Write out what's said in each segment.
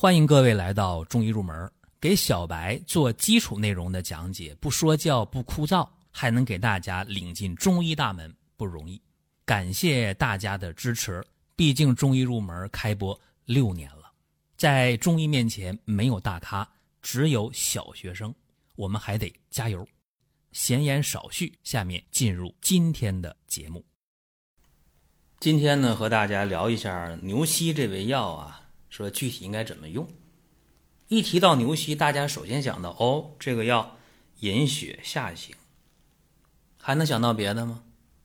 欢迎各位来到中医入门，给小白做基础内容的讲解，不说教，不枯燥，还能给大家领进中医大门，不容易。感谢大家的支持，毕竟中医入门开播六年了，在中医面前没有大咖，只有小学生，我们还得加油。闲言少叙，下面进入今天的节目。今天呢，和大家聊一下牛膝这味药啊。说具体应该怎么用？一提到牛膝，大家首先想到哦，这个药引血下行。还能想到别的吗？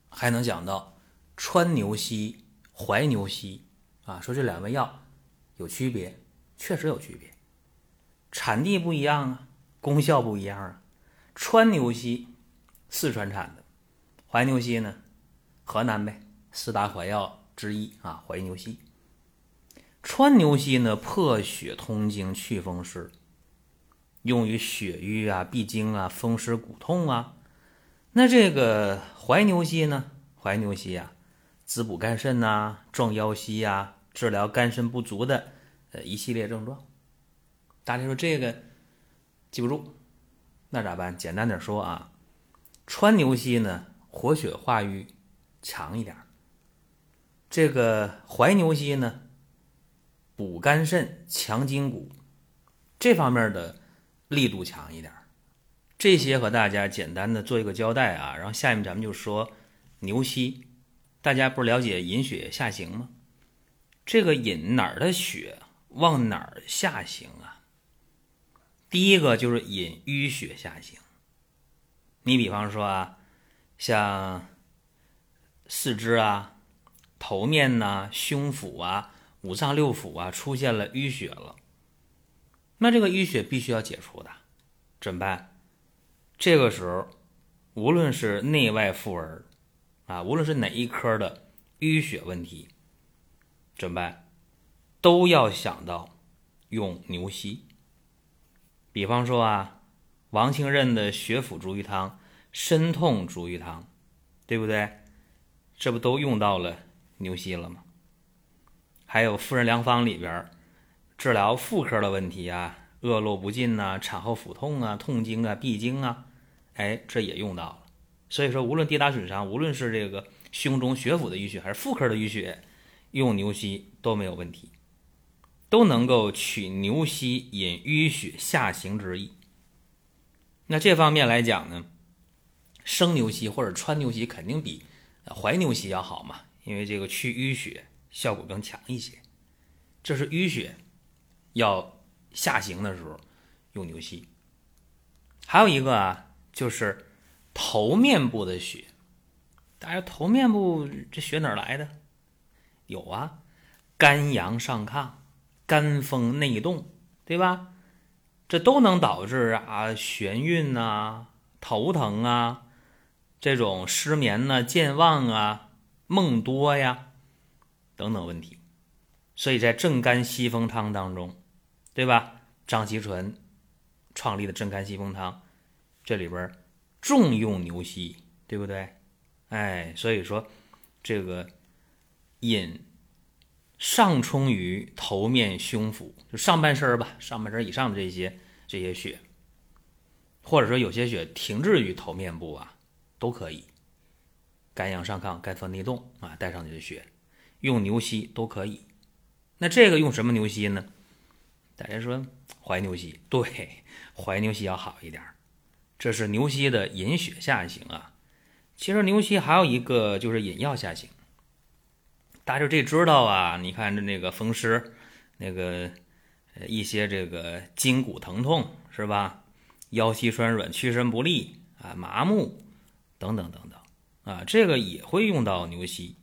还能想到川牛膝、怀牛膝啊？说这两味药有区别，确实有区别，产地不一样啊，功效不一样啊。川牛膝四川产的，怀牛膝呢，河南呗，四大怀药之一啊，怀牛膝。川牛膝呢，破血通经，祛风湿，用于血瘀啊、闭经啊、风湿骨痛啊。那这个怀牛膝呢？怀牛膝啊，滋补肝肾呐，壮腰膝呀，治疗肝肾不足的呃一系列症状。大家说这个记不住，那咋办？简单点说啊，川牛膝呢，活血化瘀强一点这个怀牛膝呢？补肝肾、强筋骨，这方面的力度强一点。这些和大家简单的做一个交代啊，然后下面咱们就说牛膝。大家不是了解引血下行吗？这个引哪儿的血往哪儿下行啊？第一个就是引淤血下行。你比方说啊，像四肢啊、头面呐、胸腹啊。五脏六腑啊，出现了淤血了，那这个淤血必须要解除的，怎么办？这个时候，无论是内外妇儿啊，无论是哪一科的淤血问题，怎么办？都要想到用牛膝。比方说啊，王清任的血府逐瘀汤、参痛逐瘀汤，对不对？这不都用到了牛膝了吗？还有妇人良方里边治疗妇科的问题啊，恶露不尽呐，产后腹痛啊，痛经啊，闭经啊，哎，这也用到了。所以说，无论跌打损伤，无论是这个胸中血府的淤血，还是妇科的淤血，用牛膝都没有问题，都能够取牛膝引淤血下行之意。那这方面来讲呢，生牛膝或者川牛膝肯定比怀牛膝要好嘛，因为这个去淤血。效果更强一些，这是淤血要下行的时候用牛膝。还有一个啊，就是头面部的血，大家头面部这血哪来的？有啊，肝阳上亢、肝风内动，对吧？这都能导致啊眩晕呐、头疼啊、这种失眠呐、健忘啊、梦多呀。等等问题，所以在正肝息风汤当中，对吧？张锡纯创立的正肝息风汤，这里边重用牛膝，对不对？哎，所以说这个引上冲于头面胸腹，就上半身吧，上半身以上的这些这些血，或者说有些血停滞于头面部啊，都可以。肝阳上亢、肝风内动啊，带上你的血。用牛膝都可以，那这个用什么牛膝呢？大家说怀牛膝，对，怀牛膝要好一点。这是牛膝的引血下行啊。其实牛膝还有一个就是引药下行，大家这知道啊？你看这那个风湿，那个一些这个筋骨疼痛是吧？腰膝酸软、屈伸不利啊、麻木等等等等啊，这个也会用到牛膝。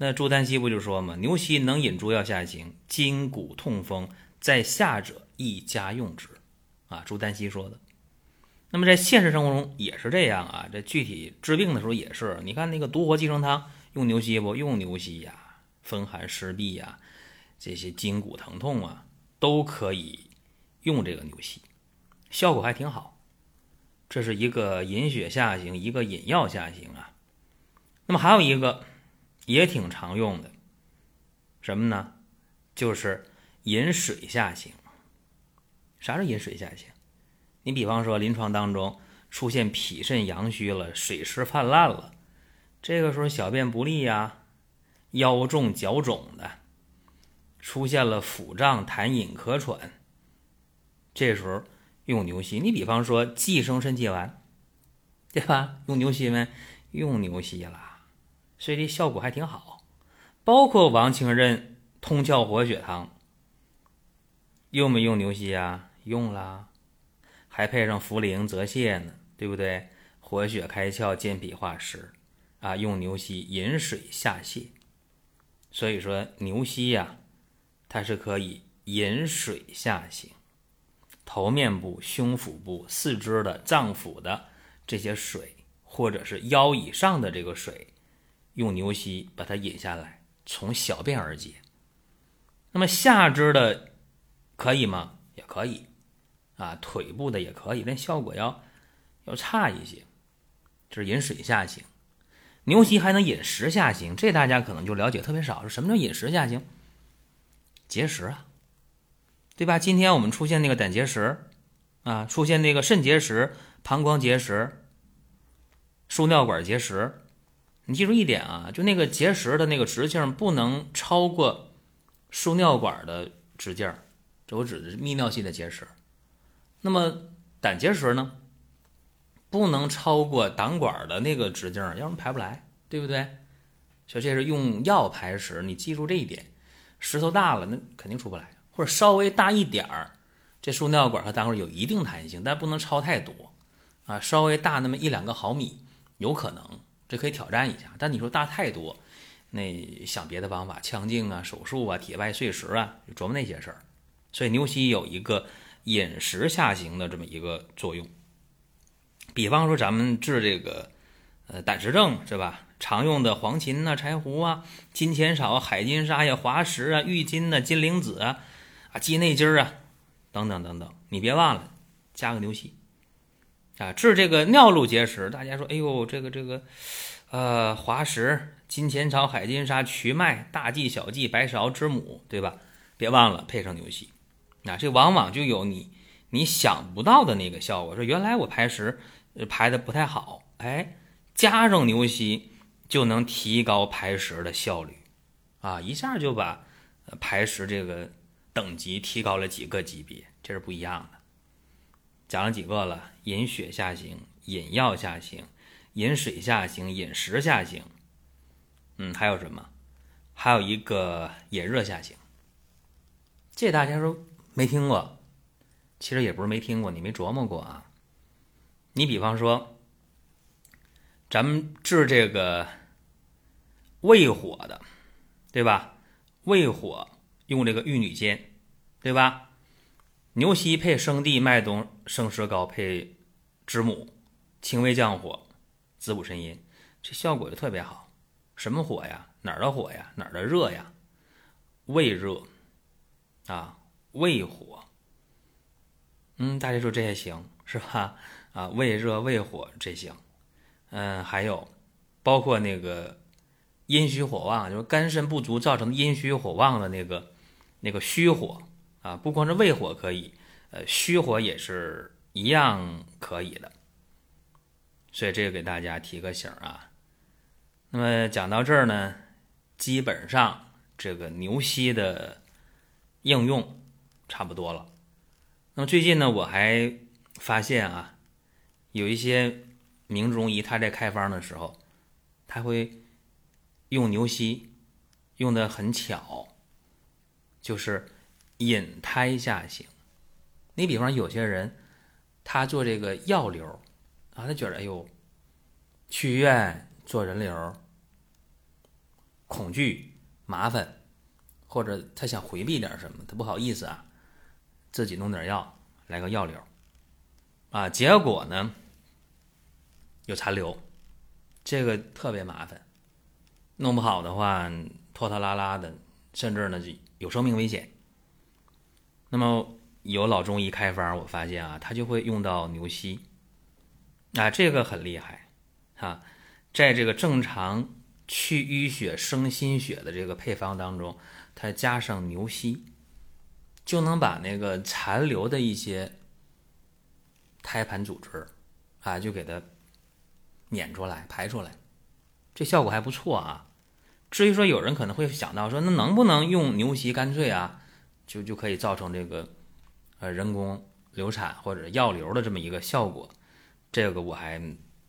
那朱丹溪不就说嘛，牛膝能引诸药下行，筋骨痛风在下者宜加用之，啊，朱丹溪说的。那么在现实生活中也是这样啊，这具体治病的时候也是，你看那个独活寄生汤用牛膝不？用牛膝呀，风寒湿痹呀，这些筋骨疼痛啊，都可以用这个牛膝，效果还挺好。这是一个引血下行，一个引药下行啊。那么还有一个。也挺常用的，什么呢？就是饮水下行。啥是饮水下行？你比方说临床当中出现脾肾阳虚了，水湿泛滥了，这个时候小便不利呀，腰重脚肿的，出现了腹胀、痰饮、咳喘，这时候用牛膝。你比方说寄生肾气丸，对吧？用牛膝没？用牛膝了，所以这效果还挺好。包括王清任通窍活血汤，用没用牛膝啊？用啦，还配上茯苓泽泻呢，对不对？活血开窍、健脾化湿啊，用牛膝引水下泻。所以说牛膝呀，它是可以引水下行，头面部、胸腹部、四肢的脏腑的这些水，或者是腰以上的这个水，用牛膝把它引下来。从小便而解，那么下肢的可以吗？也可以，啊，腿部的也可以，但效果要要差一些。这是引水下行，牛膝还能引食下行，这大家可能就了解特别少。什么叫引食下行？结石啊，对吧？今天我们出现那个胆结石啊，出现那个肾结石、膀胱结石、输尿管结石。你记住一点啊，就那个结石的那个直径不能超过输尿管的直径，这我指的是泌尿系的结石。那么胆结石呢，不能超过胆管的那个直径，要不然排不来，对不对？所以这是用药排石，你记住这一点。石头大了，那肯定出不来，或者稍微大一点儿，这输尿管和胆管有一定弹性，但不能超太多啊，稍微大那么一两个毫米，有可能。这可以挑战一下，但你说大太多，那想别的方法，腔镜啊、手术啊、体外碎石啊，琢磨那些事儿。所以牛膝有一个饮食下行的这么一个作用。比方说咱们治这个呃胆石症是吧？常用的黄芩呐、柴胡啊、金钱草、海金沙呀、滑石啊、郁金呐、金铃子啊、啊鸡内金啊等等等等，你别忘了加个牛膝。啊，治这个尿路结石，大家说，哎呦，这个这个，呃，滑石、金钱草、海金沙、瞿麦、大蓟、小蓟、白芍、知母，对吧？别忘了配上牛膝，那这往往就有你你想不到的那个效果。说原来我排石排的不太好，哎，加上牛膝就能提高排石的效率，啊，一下就把排石这个等级提高了几个级别，这是不一样的。讲了几个了？引血下行，引药下行，引水下行，饮食下行。嗯，还有什么？还有一个引热下行。这大家说没听过，其实也不是没听过，你没琢磨过啊。你比方说，咱们治这个胃火的，对吧？胃火用这个玉女煎，对吧？牛膝配生地、麦冬、生石膏配知母，清胃降火，滋补肾阴，这效果就特别好。什么火呀？哪儿的火呀？哪儿的热呀？胃热啊，胃火。嗯，大家说这也行是吧？啊，胃热、胃火这行。嗯，还有包括那个阴虚火旺，就是肝肾不足造成的阴虚火旺的那个那个虚火。啊，不光是胃火可以，呃，虚火也是一样可以的，所以这个给大家提个醒啊。那么讲到这儿呢，基本上这个牛膝的应用差不多了。那么最近呢，我还发现啊，有一些名中医他在开方的时候，他会用牛膝，用的很巧，就是。引胎下行，你比方有些人，他做这个药流啊，他觉得哎呦，去医院做人流，恐惧麻烦，或者他想回避点什么，他不好意思啊，自己弄点药来个药流，啊，结果呢有残留，这个特别麻烦，弄不好的话拖拖拉拉的，甚至呢就有生命危险。那么有老中医开方，我发现啊，他就会用到牛膝，啊，这个很厉害，啊，在这个正常去淤血生心血的这个配方当中，它加上牛膝，就能把那个残留的一些胎盘组织啊，就给它撵出来、排出来，这效果还不错啊。至于说有人可能会想到说，那能不能用牛膝干脆啊，就就可以造成这个呃人工流产或者药流的这么一个效果？这个我还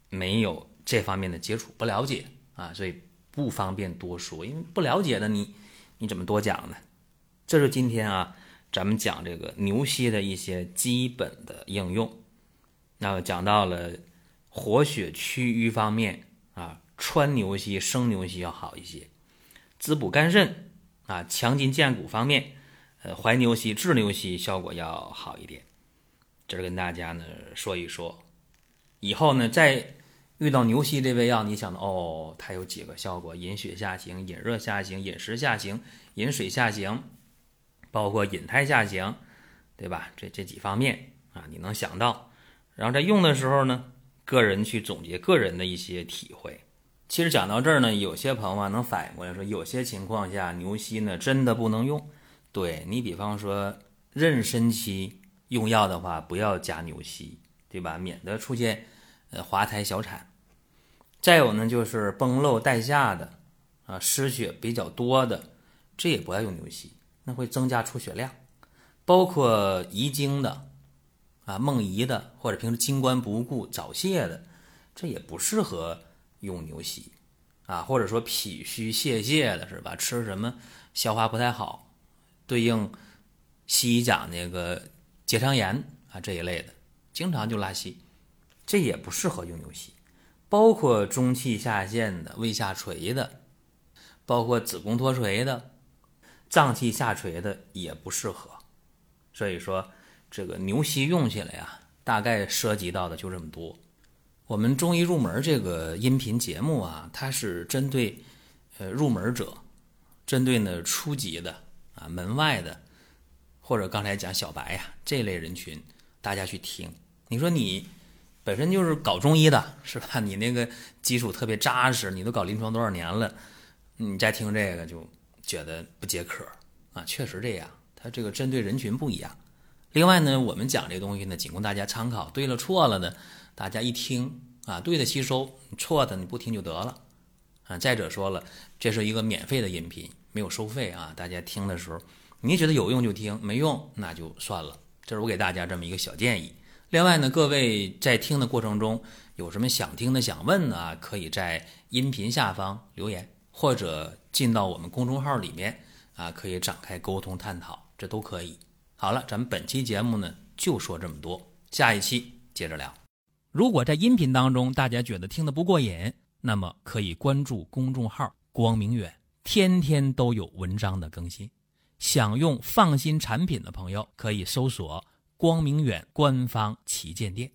没有这方面的接触，不了解啊，所以不方便多说。因为不了解的你，你怎么多讲呢？这是今天啊，咱们讲这个牛膝的一些基本的应用。那么讲到了活血祛瘀方面啊。川牛膝、生牛膝要好一些，滋补肝肾啊，强筋健骨方面，呃，怀牛膝、治牛膝效果要好一点。这是跟大家呢说一说，以后呢再遇到牛膝这味药，你想到哦，它有几个效果：引血下行、引热下行、饮食下行、引水下行，包括引胎下行，对吧？这这几方面啊，你能想到，然后在用的时候呢，个人去总结个人的一些体会。其实讲到这儿呢，有些朋友啊能反应过来，说有些情况下牛膝呢真的不能用。对你比方说妊娠期用药的话，不要加牛膝，对吧？免得出现呃滑胎小产。再有呢就是崩漏带下的啊失血比较多的，这也不要用牛膝，那会增加出血量。包括遗精的啊梦遗的，或者平时精关不顾早泄的，这也不适合。用牛膝，啊，或者说脾虚泄泻的是吧？吃什么消化不太好，对应西医讲那个结肠炎啊这一类的，经常就拉稀，这也不适合用牛膝。包括中气下陷的、胃下垂的，包括子宫脱垂的、脏器下垂的也不适合。所以说，这个牛膝用起来呀，大概涉及到的就这么多。我们中医入门这个音频节目啊，它是针对呃入门者，针对呢初级的啊门外的，或者刚才讲小白呀这类人群，大家去听。你说你本身就是搞中医的，是吧？你那个基础特别扎实，你都搞临床多少年了，你再听这个就觉得不解渴啊。确实这样，它这个针对人群不一样。另外呢，我们讲这东西呢，仅供大家参考，对了错了呢。大家一听啊，对的吸收，错的你不听就得了啊。再者说了，这是一个免费的音频，没有收费啊。大家听的时候，你觉得有用就听，没用那就算了。这是我给大家这么一个小建议。另外呢，各位在听的过程中有什么想听的、想问的啊，可以在音频下方留言，或者进到我们公众号里面啊，可以展开沟通探讨，这都可以。好了，咱们本期节目呢就说这么多，下一期接着聊。如果在音频当中大家觉得听得不过瘾，那么可以关注公众号“光明远”，天天都有文章的更新。想用放心产品的朋友，可以搜索“光明远”官方旗舰店。